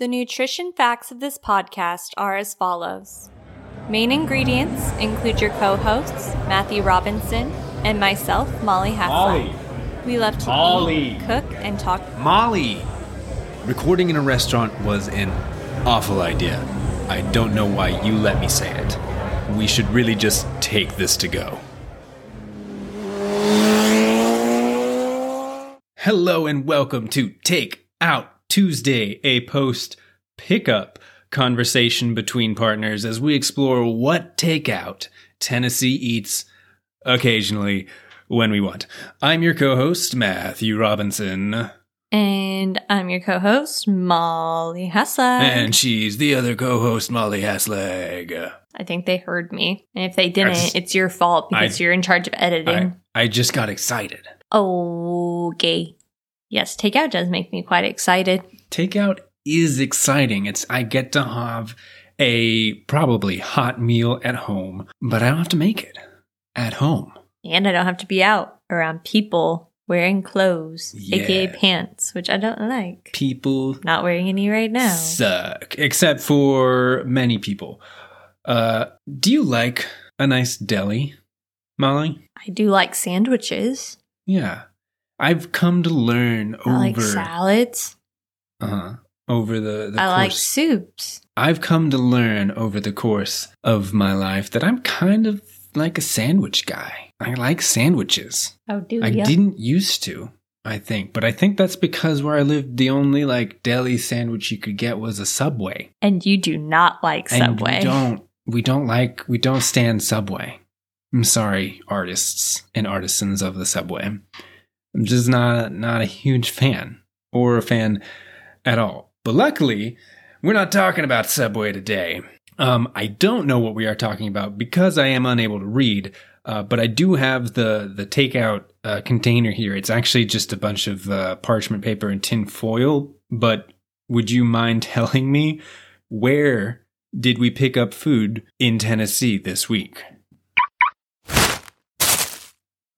The nutrition facts of this podcast are as follows Main ingredients include your co hosts, Matthew Robinson, and myself, Molly Haslag. Molly. We love to Molly. eat, cook, and talk. Molly! Recording in a restaurant was an awful idea. I don't know why you let me say it. We should really just take this to go. Hello and welcome to Take Out Tuesday, a post pickup conversation between partners as we explore what takeout Tennessee eats occasionally when we want. I'm your co host, Matthew Robinson. And I'm your co host, Molly Haslag. And she's the other co-host, Molly Haslag. I think they heard me. And if they didn't, just- it's your fault because I- you're in charge of I, editing. I just got excited. Okay. Yes, takeout does make me quite excited. Takeout is exciting. It's I get to have a probably hot meal at home, but I don't have to make it at home. And I don't have to be out around people wearing clothes, aka pants, which I don't like. People Not wearing any right now. suck, except for many people. Uh, do you like a nice deli, Molly? I do like sandwiches. Yeah. I've come to learn over I like salads. uh-huh, over the, the I like course soups. I've come to learn over the course of my life that I'm kind of like a sandwich guy. I like sandwiches. Oh, do I ya? didn't used to, I think, but I think that's because where I lived, the only like deli sandwich you could get was a Subway. And you do not like Subway. And we don't, we don't like, we don't stand Subway. I'm sorry, artists and artisans of the Subway. I'm just not not a huge fan or a fan at all. But luckily, we're not talking about Subway today. Um, I don't know what we are talking about because I am unable to read. Uh, but I do have the the takeout uh, container here. It's actually just a bunch of uh, parchment paper and tin foil. But would you mind telling me where did we pick up food in Tennessee this week?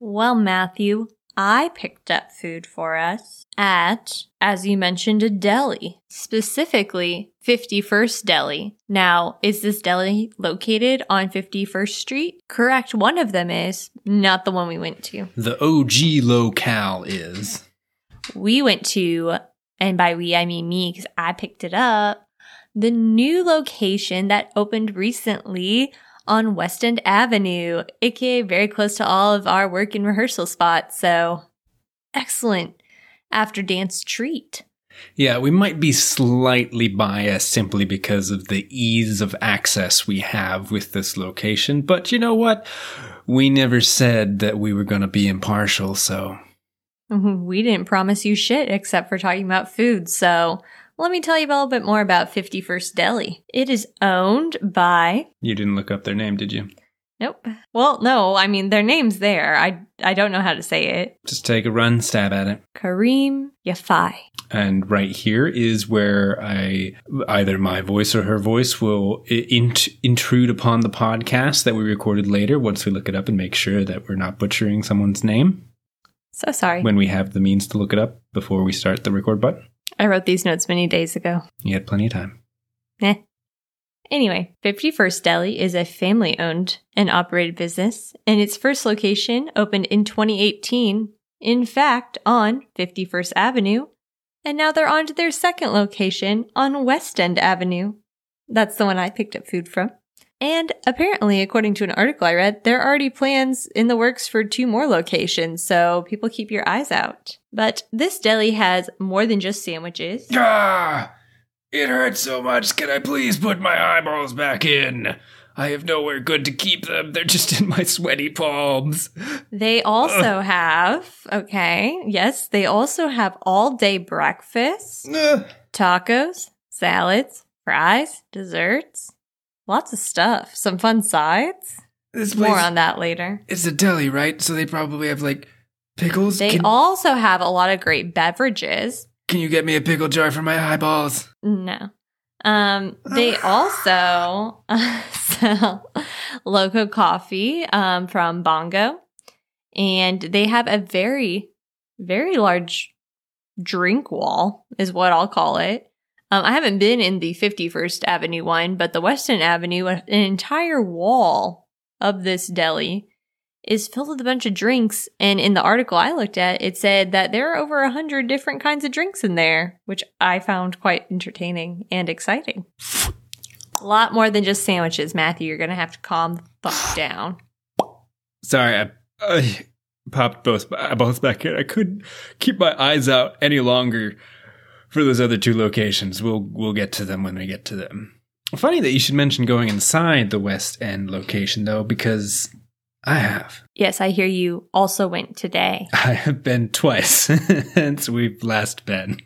Well, Matthew, I picked up food for us at, as you mentioned, a deli, specifically 51st Deli. Now, is this deli located on 51st Street? Correct. One of them is, not the one we went to. The OG locale is. We went to, and by we, I mean me, because I picked it up, the new location that opened recently on West End Avenue, aka very close to all of our work and rehearsal spots. So, excellent after dance treat. Yeah, we might be slightly biased simply because of the ease of access we have with this location, but you know what? We never said that we were going to be impartial, so. Mm-hmm. We didn't promise you shit except for talking about food. So, let me tell you a little bit more about 51st Deli. It is owned by You didn't look up their name, did you? Nope. Well, no, I mean their name's there. I I don't know how to say it. Just take a run, stab at it. Kareem Yafai. And right here is where I either my voice or her voice will int- intrude upon the podcast that we recorded later once we look it up and make sure that we're not butchering someone's name So sorry. when we have the means to look it up before we start the record button. I wrote these notes many days ago. You had plenty of time. Eh. Anyway, 51st Deli is a family owned and operated business, and its first location opened in 2018, in fact, on 51st Avenue, and now they're on to their second location on West End Avenue. That's the one I picked up food from. And apparently, according to an article I read, there are already plans in the works for two more locations, so people keep your eyes out. But this deli has more than just sandwiches. Ah! It hurts so much. Can I please put my eyeballs back in? I have nowhere good to keep them. They're just in my sweaty palms. They also have, okay, yes, they also have all day breakfast, Ugh. tacos, salads, fries, desserts, lots of stuff, some fun sides. This place More on that later. it's a deli, right? So they probably have like pickles. They can, also have a lot of great beverages. can you get me a pickle jar for my eyeballs? No. Um, they also sell loco coffee um, from Bongo, and they have a very, very large drink wall, is what I'll call it. Um, I haven't been in the 51st Avenue one, but the West End Avenue, an entire wall of this deli is filled with a bunch of drinks. And in the article I looked at, it said that there are over a hundred different kinds of drinks in there, which I found quite entertaining and exciting. A lot more than just sandwiches, Matthew. You're gonna have to calm the fuck down. Sorry, I, I popped both both back in. I couldn't keep my eyes out any longer for those other two locations. We'll we'll get to them when we get to them. Funny that you should mention going inside the West End location though, because I have. Yes, I hear you also went today. I have been twice since we've last been.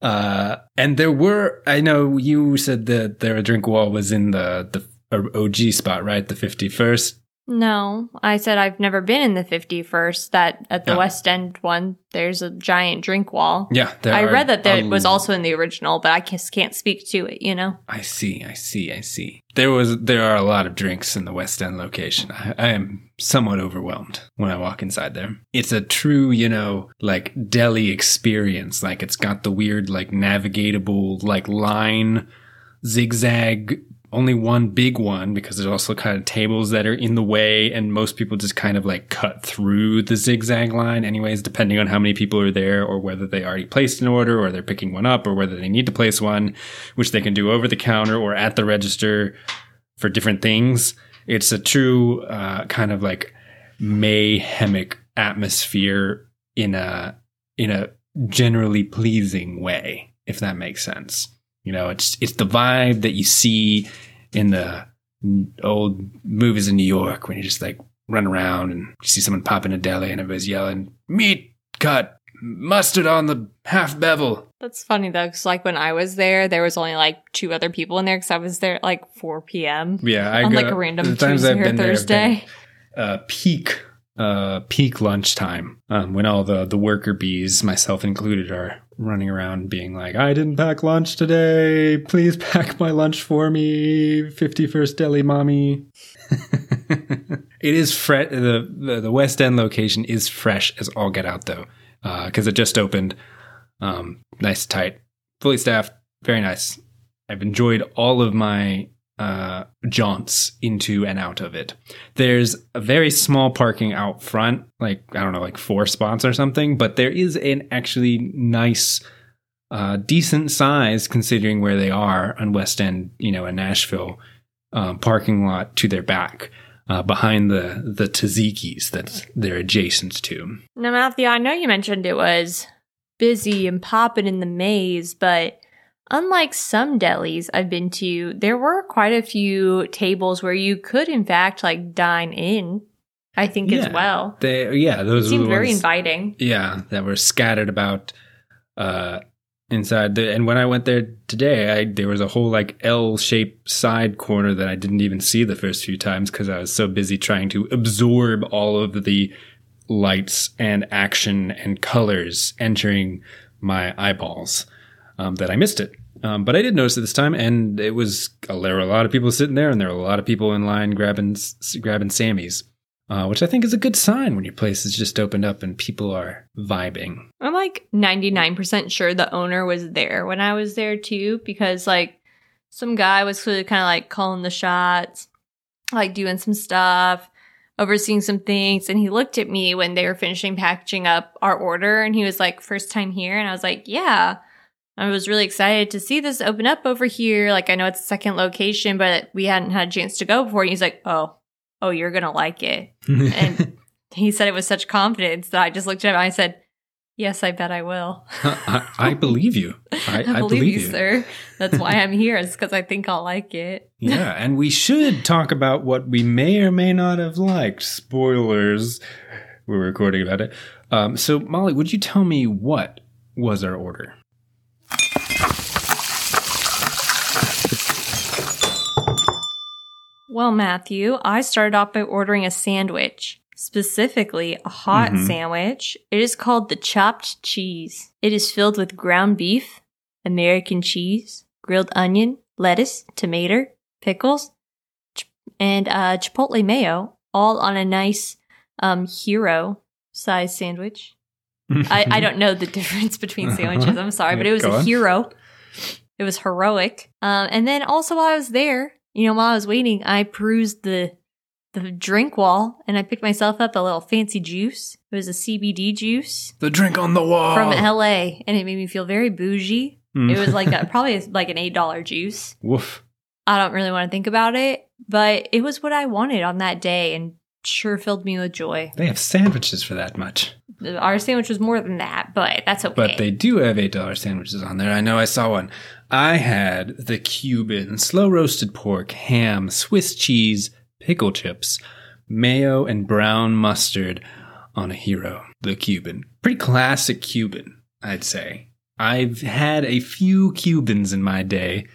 Uh, and there were, I know you said that their drink wall was in the, the OG spot, right? The 51st. No, I said I've never been in the 51st. That at the. West End one, there's a giant drink wall. Yeah. There I read that there was also in the original, but I just can't speak to it, you know? I see, I see, I see. There was there are a lot of drinks in the West End location. I, I am somewhat overwhelmed when I walk inside there. It's a true, you know, like deli experience. Like it's got the weird, like navigatable, like line zigzag. Only one big one because there's also kind of tables that are in the way, and most people just kind of like cut through the zigzag line, anyways, depending on how many people are there or whether they already placed an order or they're picking one up or whether they need to place one, which they can do over the counter or at the register for different things. It's a true uh, kind of like mayhemic atmosphere in a in a generally pleasing way, if that makes sense. You know, it's it's the vibe that you see in the old movies in New York when you just like run around and you see someone pop in a deli and everybody's yelling, "Meat cut, mustard on the half bevel." That's funny though, because like when I was there, there was only like two other people in there because I was there at like 4 p.m. Yeah, I on go- like a random the times Tuesday I've or been there have been- Thursday. uh, peak uh, peak lunchtime um, when all the the worker bees, myself included, are running around being like, "I didn't pack lunch today. Please pack my lunch for me." Fifty first deli, mommy. it is fresh. The, the the West End location is fresh as all get out though, because it just opened. Um, nice, tight, fully staffed, very nice. I've enjoyed all of my uh, jaunts into and out of it. There's a very small parking out front, like I don't know, like four spots or something, but there is an actually nice, uh, decent size considering where they are on West End, you know, in Nashville, um, parking lot to their back. Uh, behind the the Taziki's that they're adjacent to. Now, Matthew, I know you mentioned it was busy and popping in the maze, but unlike some delis I've been to, there were quite a few tables where you could, in fact, like dine in. I think as well. They yeah, those were seemed very ones- inviting. yeah that were scattered about uh inside the and when i went there today i there was a whole like l-shaped side corner that i didn't even see the first few times because i was so busy trying to absorb all of the lights and action and colors entering my eyeballs um, that i missed it um, but i did notice it this time and it was there were a lot of people sitting there and there were a lot of people in line grabbing grabbing sammys uh, which I think is a good sign when your place has just opened up and people are vibing. I'm like 99% sure the owner was there when I was there too, because like some guy was clearly kind of like calling the shots, like doing some stuff, overseeing some things. And he looked at me when they were finishing packaging up our order and he was like, first time here. And I was like, yeah. I was really excited to see this open up over here. Like, I know it's a second location, but we hadn't had a chance to go before. And he's like, oh, oh, you're going to like it. And he said it with such confidence that I just looked at him and I said, Yes, I bet I will. I, I believe you. I, I, believe, you, sir. That's why I'm here, is because I think I'll like it. Yeah, and we should talk about what we may or may not have liked. Spoilers. We're recording about it. Um, so, Molly, would you tell me what was our order? Well, Matthew, I started off by ordering a sandwich, specifically a hot Mhm. sandwich. It is called the chopped cheese. It is filled with ground beef, American cheese, grilled onion, lettuce, tomato, pickles, ch- and uh, chipotle mayo, all on a nice um, hero size sandwich. I, I don't know the difference between sandwiches. I'm sorry, but it was Go a on. hero It was heroic. Um, and then also while I was there, you know, while I was waiting, I perused the the drink wall and I picked myself up a little fancy juice. It was a CBD juice The drink on the wall from LA, and it made me feel very bougie. Mm. It was like a, probably like an eight dollar juice. Woof. I don't really want to think about it, but it was what I wanted on that day, and sure filled me with joy. They have sandwiches for that much. Our sandwich was more than that, but that's okay. But they do have $8 sandwiches on there. I know I saw one. I had the Cuban slow roasted pork, ham, Swiss cheese, pickle chips, mayo, and brown mustard on a hero, the Cuban. Pretty classic Cuban, I'd say. I've had a few Cubans in my day,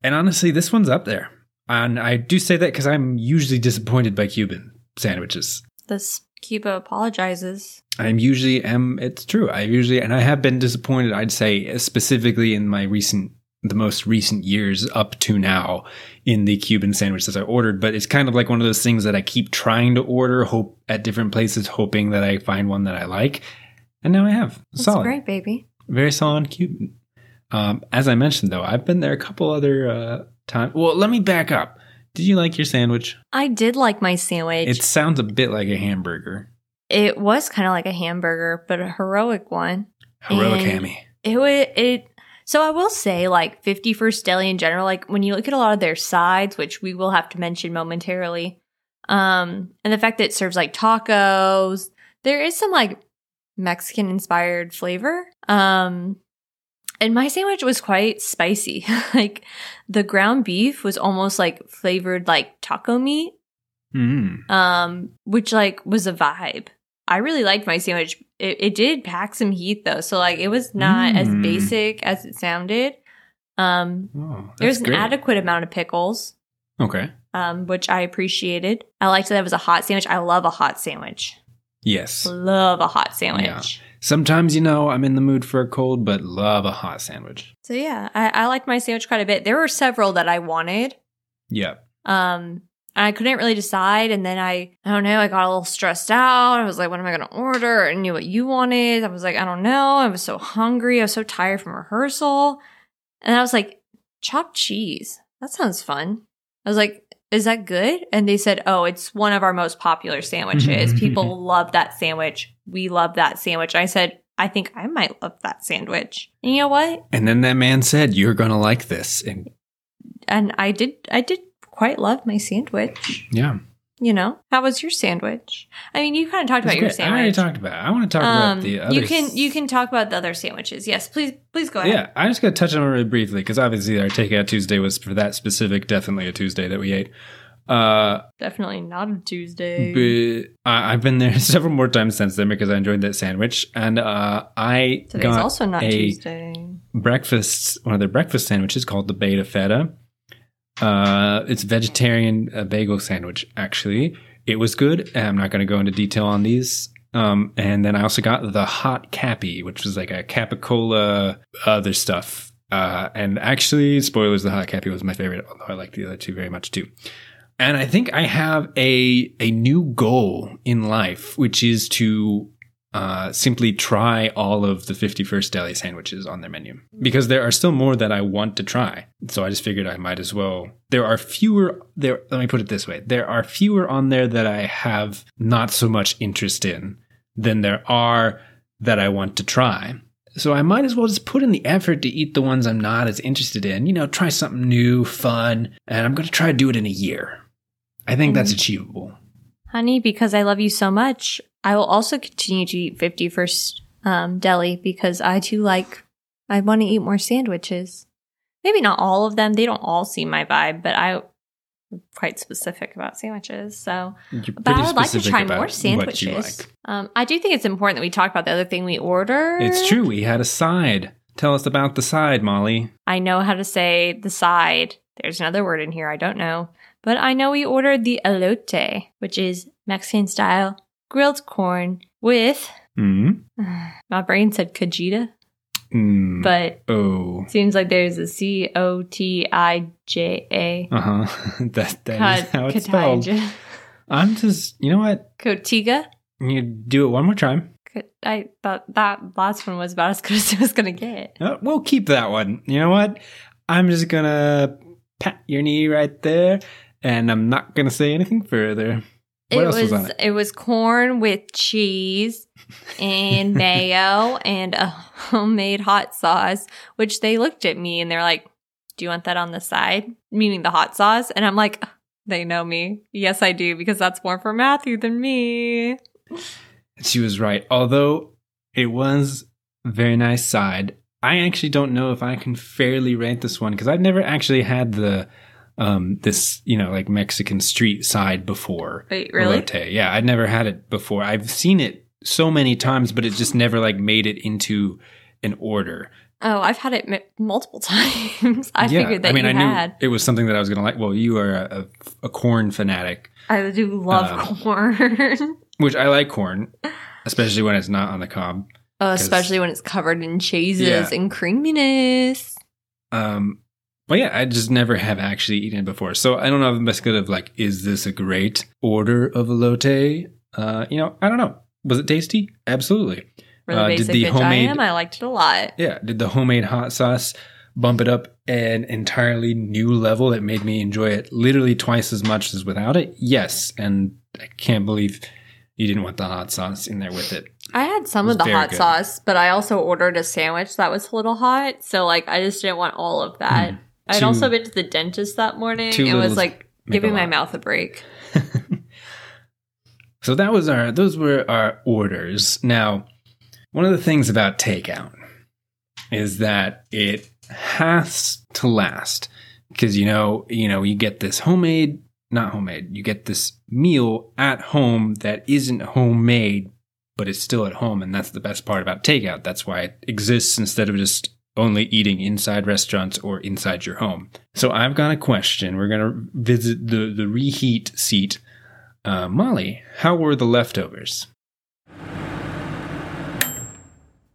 and honestly, this one's up there. And I do say that because I'm usually disappointed by Cuban sandwiches. this Cuba apologizes. I'm usually am it's true. I usually and I have been disappointed, I'd say specifically in my recent the most recent years up to now in the Cuban sandwiches I ordered, but it's kind of like one of those things that I keep trying to order hope at different places hoping that I find one that I like. And now I have. That's solid. great, baby. Very solid Cuban. Um, as I mentioned though, I've been there a couple other uh times. Well, let me back up. Did you like your sandwich? I did like my sandwich. It sounds a bit like a hamburger. it was kind of like a hamburger, but a heroic one. Heroic And- hammy. It was it. So I will say, like 51st Deli in general, like when you look at a lot of their sides, which we will have to mention momentarily, um, and the fact that it serves like tacos, there is some like Mexican inspired flavor. Um, and my sandwich was quite spicy. like the ground beef was almost like flavored like taco meat Mm. um, which like was a vibe. I really liked my sandwich. It, it did pack some heat though, so like it was not as Mm. basic as it sounded. Um, Oh, there was an great. adequate amount of pickles, Okay. um, which I appreciated. I liked that it was a hot sandwich. I love a hot sandwich. Yes. Love a hot sandwich. Sometimes, you know, I'm in the mood for a cold, but love a hot sandwich. So yeah, I, I liked my sandwich quite a bit. There were several that I wanted. Yep. Um, I couldn't really decide, and then I, I don't know, I got a little stressed out. I was like, "What am I going to order?" I knew what you wanted. I was like, "I don't know." I was so hungry. I was so tired from rehearsal, and I was like, "Chopped cheese. That sounds fun." I was like, "Is that good?" And they said, "Oh, it's one of our most popular sandwiches. People love that sandwich. We love that sandwich." I said, "I think I might love that sandwich." And you know what? And then that man said, You're going to like this. And And I did. I did quite love my sandwich. yeah. You know, how was your sandwich? I mean, you kind of talked about It's your great. I already sandwich. talked about it. I want to talk Um, about the other. you can you can talk about the other sandwiches. Yes, please please go ahead. Yeah, I just got to touch on it really briefly because obviously our Takeout Tuesday was for that specific, definitely a Tuesday that we ate. Uh, Definitely not a Tuesday. but I, I've been there several more times since then because I enjoyed that sandwich, and uh, I Today's got also not a Tuesday. breakfast, one of their breakfast sandwiches called the Beta Feta. Uh, it's vegetarian uh, bagel sandwich. Actually, it was good. I'm not going to go into detail on these. Um, and then I also got the hot cappy, which was like a capicola, other stuff. Uh, and actually, spoilers, the hot cappy was my favorite, although I like the other two very much too. And I think I have a a new goal in life, which is to uh, simply try all of the 51st Deli sandwiches on their menu because there are still more that I want to try. So I just figured I might as well. There are fewer there. Let me put it this way: there are fewer on there that I have not so much interest in than there are that I want to try. So I might as well just put in the effort to eat the ones I'm not as interested in. You know, try something new, fun, and I'm going to try to do it in a year. I think that's Mhm. achievable. Honey, because I love you so much, I will also continue to eat 51st um, Deli because I too like, I want to eat more sandwiches. Maybe not all of them. They don't all seem my vibe, but I'm quite specific about sandwiches. So, You're but I would like to try more sandwiches. like. Um, I do think it's important that we talk about the other thing we ordered. It's true. We had a side. Tell us about the side, Molly. I know how to say the side. There's another word in here I don't know. But I know we ordered the elote, which is Mexican style grilled corn with Mm. my brain said cajita, Mm. but oh. seems like there's a C O T I J A. Uh huh. that that is how it's spelled. I'm just. You know what? Cotiga. You do it one more time. I thought that last one was about as good as it was gonna get. Uh, we'll keep that one. You know what? I'm just gonna pat your knee right there, and I'm not gonna say anything further. What it else was, was on it? was corn with cheese and mayo and a homemade hot sauce, which they looked at me and they're like, "Do you want that on the side?" Meaning the hot sauce, and I'm like, "They know me. Yes, I do because that's more for Matthew than me." She was right. Although it was a very nice side, I actually don't know if I can fairly rate this one because I've never actually had the um this you know like Mexican street side before. Wait, really? Elote. Yeah, I'd never had it before. I've seen it so many times, but it just never like made it into an order. Oh, I've had it m- multiple times. I Yeah, figured that I mean, you I knew had. it was something that I was gonna like. Well, you are a, a, a corn fanatic, I do love Um, corn. which I like corn, especially when it's not on the cob. Oh, especially when it's covered in cheeses Yeah. and creaminess. Um, but yeah, I just never have actually eaten it before, so I don't know if I'm best good of like, is this a great order of elote? Uh, you know, I don't know. Was it tasty? Absolutely. The Uh, did the homemade- I am, I liked it a lot. Yeah. Did the homemade hot sauce bump it up an entirely new level that made me enjoy it literally twice as much as without it? Yes. And I can't believe you didn't want the hot sauce in there with it. I had some of the hot good. sauce, but I also ordered a sandwich that was a little hot. So, like, I just didn't want all of that. Hmm. I'd also been to the dentist that morning and was like giving my mouth a break. So that was our those were our orders. Now, one of the things about takeout is that it has to last because you know, you know, you get this homemade, not homemade. You get this meal at home that isn't homemade, but it's still at home and that's the best part about takeout. That's why it exists instead of just only eating inside restaurants or inside your home. So I've got a question. We're going to visit the the reheat seat uh, Molly, how were the leftovers?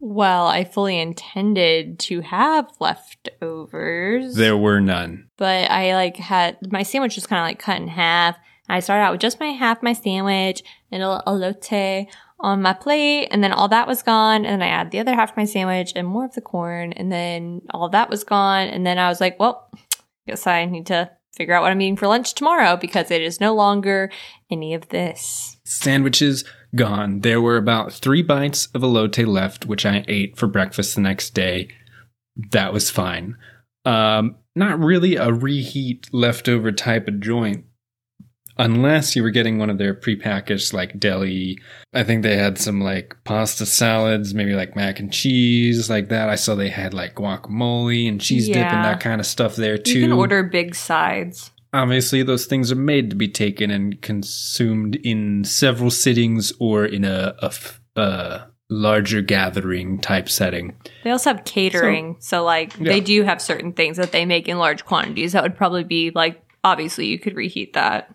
Well, I fully intended to have leftovers. There were none. but I like had my sandwich was kind of like cut in half. I started out with just my half my sandwich and a elote on my plate, and then all that was gone. And then I added the other half of my sandwich and more of the corn, and then all that was gone. And then I was like, well, guess I need to figure out what I'm eating for lunch tomorrow because it is no longer any of this. Sandwiches gone. There were about three bites of elote left, which I ate for breakfast the next day. That was fine. Um, not really a reheat leftover type of joint. Unless you were getting one of their prepackaged like deli. I think they had some like pasta salads, maybe like mac and cheese, like that. I saw they had like guacamole and cheese dip and that kind of stuff there too. You can order big sides. obviously those things are made to be taken and consumed in several sittings or in a larger gathering type setting. They also have catering, so, like Yeah. they do have certain things that they make in large quantities. That would probably be like obviously you could reheat that.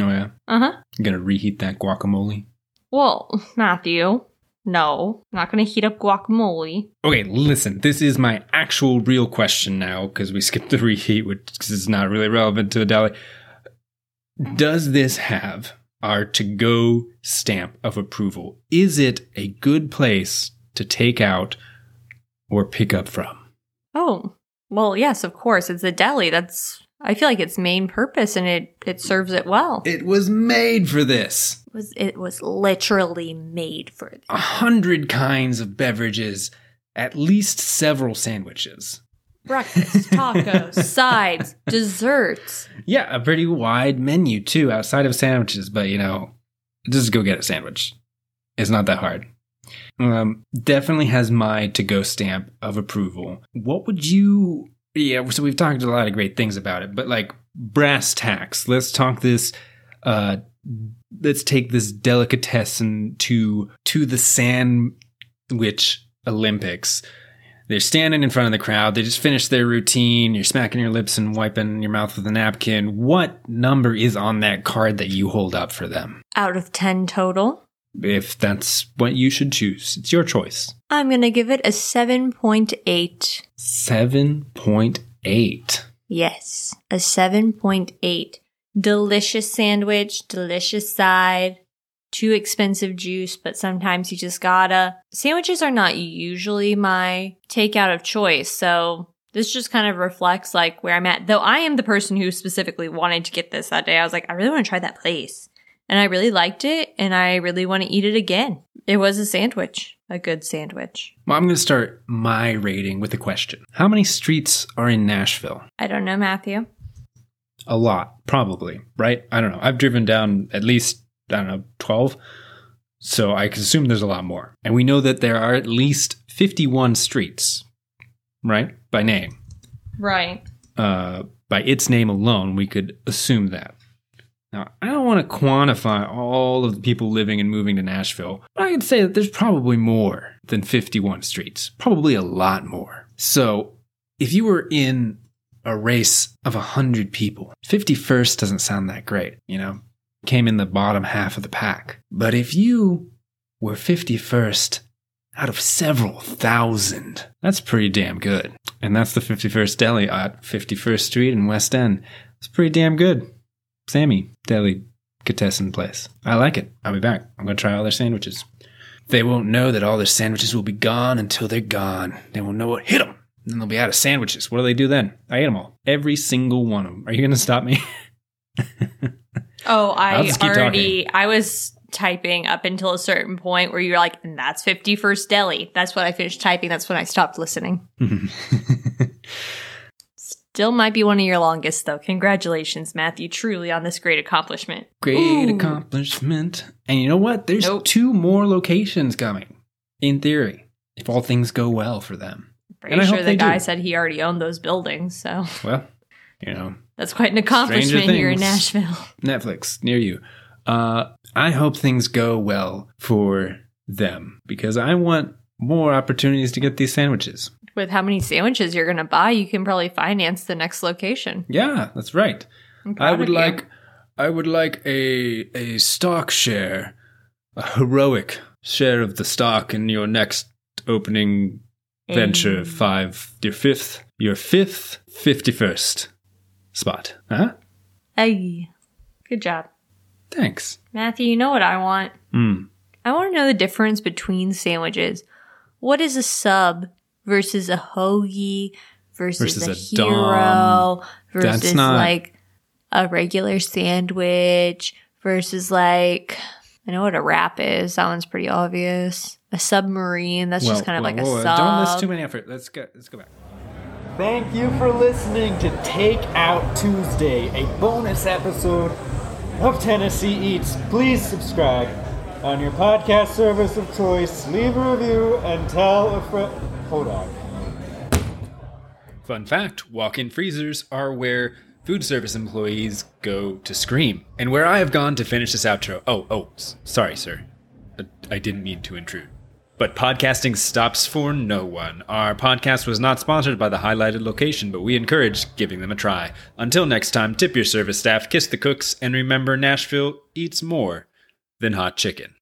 Oh yeah, Uh huh. Gonna reheat that guacamole. Well, Matthew, no, I'm not going to heat up guacamole. Okay, listen. This is my actual real question now because we skipped the reheat, which cause is not really relevant to a deli. Does this have our to-go stamp of approval? Is it a good place to take out or pick up from? Oh, well, yes, of course. It's a deli. That's I feel like its main purpose, and it it serves it well. It It was made for this. was it was literally made for it. a hundred kinds of beverages, at least several sandwiches. breakfast, tacos, sides, desserts. Yeah, a pretty wide menu too, outside of sandwiches. But you know, just go get a sandwich. It's not that hard. Um, definitely has my to-go stamp of approval. What would you? Yeah, so we've talked a lot of great things about it, but like brass tacks. Let's talk this. Uh, let's take this delicatessen to to the sandwich Olympics. They're standing in front of the crowd. They just finished their routine. You're smacking your lips and wiping your mouth with a napkin. What number is on that card that you hold up for them? Out of 10 total, If that's what you should choose, it's your choice. I'm going to give it a 7.8. 7.8. Yes, a 7.8. Delicious sandwich, delicious side, too expensive juice, but sometimes you just gotta. Sandwiches are not usually my takeout of choice, so this just kind of reflects like where I'm at. Though I am the person who specifically wanted to get this that day. I was like, I really want to try that place. And I really liked it and I really want to eat it again. It was a sandwich, a good sandwich. Well, I'm going to start my rating with a question. How many streets are in Nashville? I don't know, Matthew. A lot, probably, right? I don't know. I've driven down at least, I don't know, 12. So I can assume there's a lot more. And we know that there are at least 51 streets, right? By name. Right. Uh, by its name alone, we could assume that. Now, I don't want to quantify all of the people living and moving to Nashville, but I can say that there's probably more than 51 streets, probably a lot more. So, if you were in a race of 100 people, 51st doesn't sound that great, you know? Came in the bottom half of the pack. But if you were 51st out of several thousand, that's pretty damn good. And that's the 51st Deli at 51st Street in West End. It's pretty damn good. Sammy Deli Delicatessen place. I like it. I'll be back. I'm going to try all their sandwiches. They won't know that all their sandwiches will be gone until they're gone. They won't know what hit them. Then they'll be out of sandwiches. What do they do then? I ate them all. Every single one of them. Are you going to stop me? Oh, I already, I was typing up until a certain point where you're like, and that's 51st Deli. That's when I finished typing. That's when I stopped listening. Still might be one of your longest, though. Congratulations, Matthew, truly on this great accomplishment. Great Ooh. accomplishment. And you know what? There's Nope. two more locations coming, in theory, if all things go well for them. Pretty And sure the guy do. said he already owned those buildings, so Well, you know, that's quite an accomplishment here in. Nashville. Netflix near you. Uh, I hope things go well for them because I want more opportunities to get these sandwiches. With how many sandwiches you're going to buy, you can probably finance the next location. Yeah, that's right. I would like, I would like a a stock share, a heroic share of the stock in your next opening venture. Five, your fifth, your fifth, fifty-first spot. Huh? Hey, good job. Thanks. Matthew, you know what I want? Hmm. I want to know the difference between sandwiches. What is a sub versus a hoagie versus, Versus a, a hero Dom. versus That's not- like a regular sandwich versus like I know what a wrap is. That one's pretty obvious. A submarine. That's just kind of like a whoa, sub. Don't list too many effort. Let's go. Let's go back. Thank you for listening to Take Out Tuesday, a bonus episode of Tennessee Eats. Please subscribe on your podcast service of choice. Leave a review and tell a friend. Hold on. Fun fact walk in freezers are where food service employees go to scream, and where I have gone to finish this outro. Oh, oh, sorry, sir. I didn't mean to intrude. But podcasting stops for no one. Our podcast was not sponsored by the highlighted location, but we encourage giving them a try. Until next time, tip your service staff, kiss the cooks, and remember Nashville eats more than hot chicken.